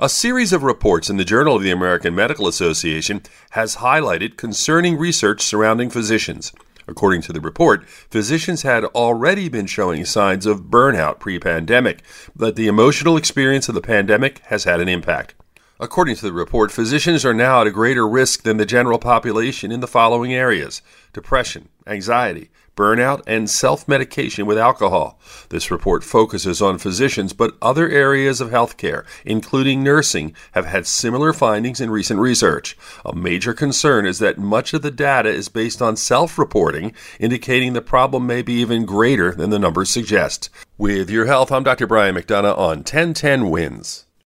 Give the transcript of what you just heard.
A series of reports in the Journal of the American Medical Association has highlighted concerning research surrounding physicians. According to the report, physicians had already been showing signs of burnout pre pandemic, but the emotional experience of the pandemic has had an impact. According to the report, physicians are now at a greater risk than the general population in the following areas depression, anxiety, burnout, and self medication with alcohol. This report focuses on physicians, but other areas of healthcare, including nursing, have had similar findings in recent research. A major concern is that much of the data is based on self reporting, indicating the problem may be even greater than the numbers suggest. With your health, I'm Dr. Brian McDonough on 1010 Wins.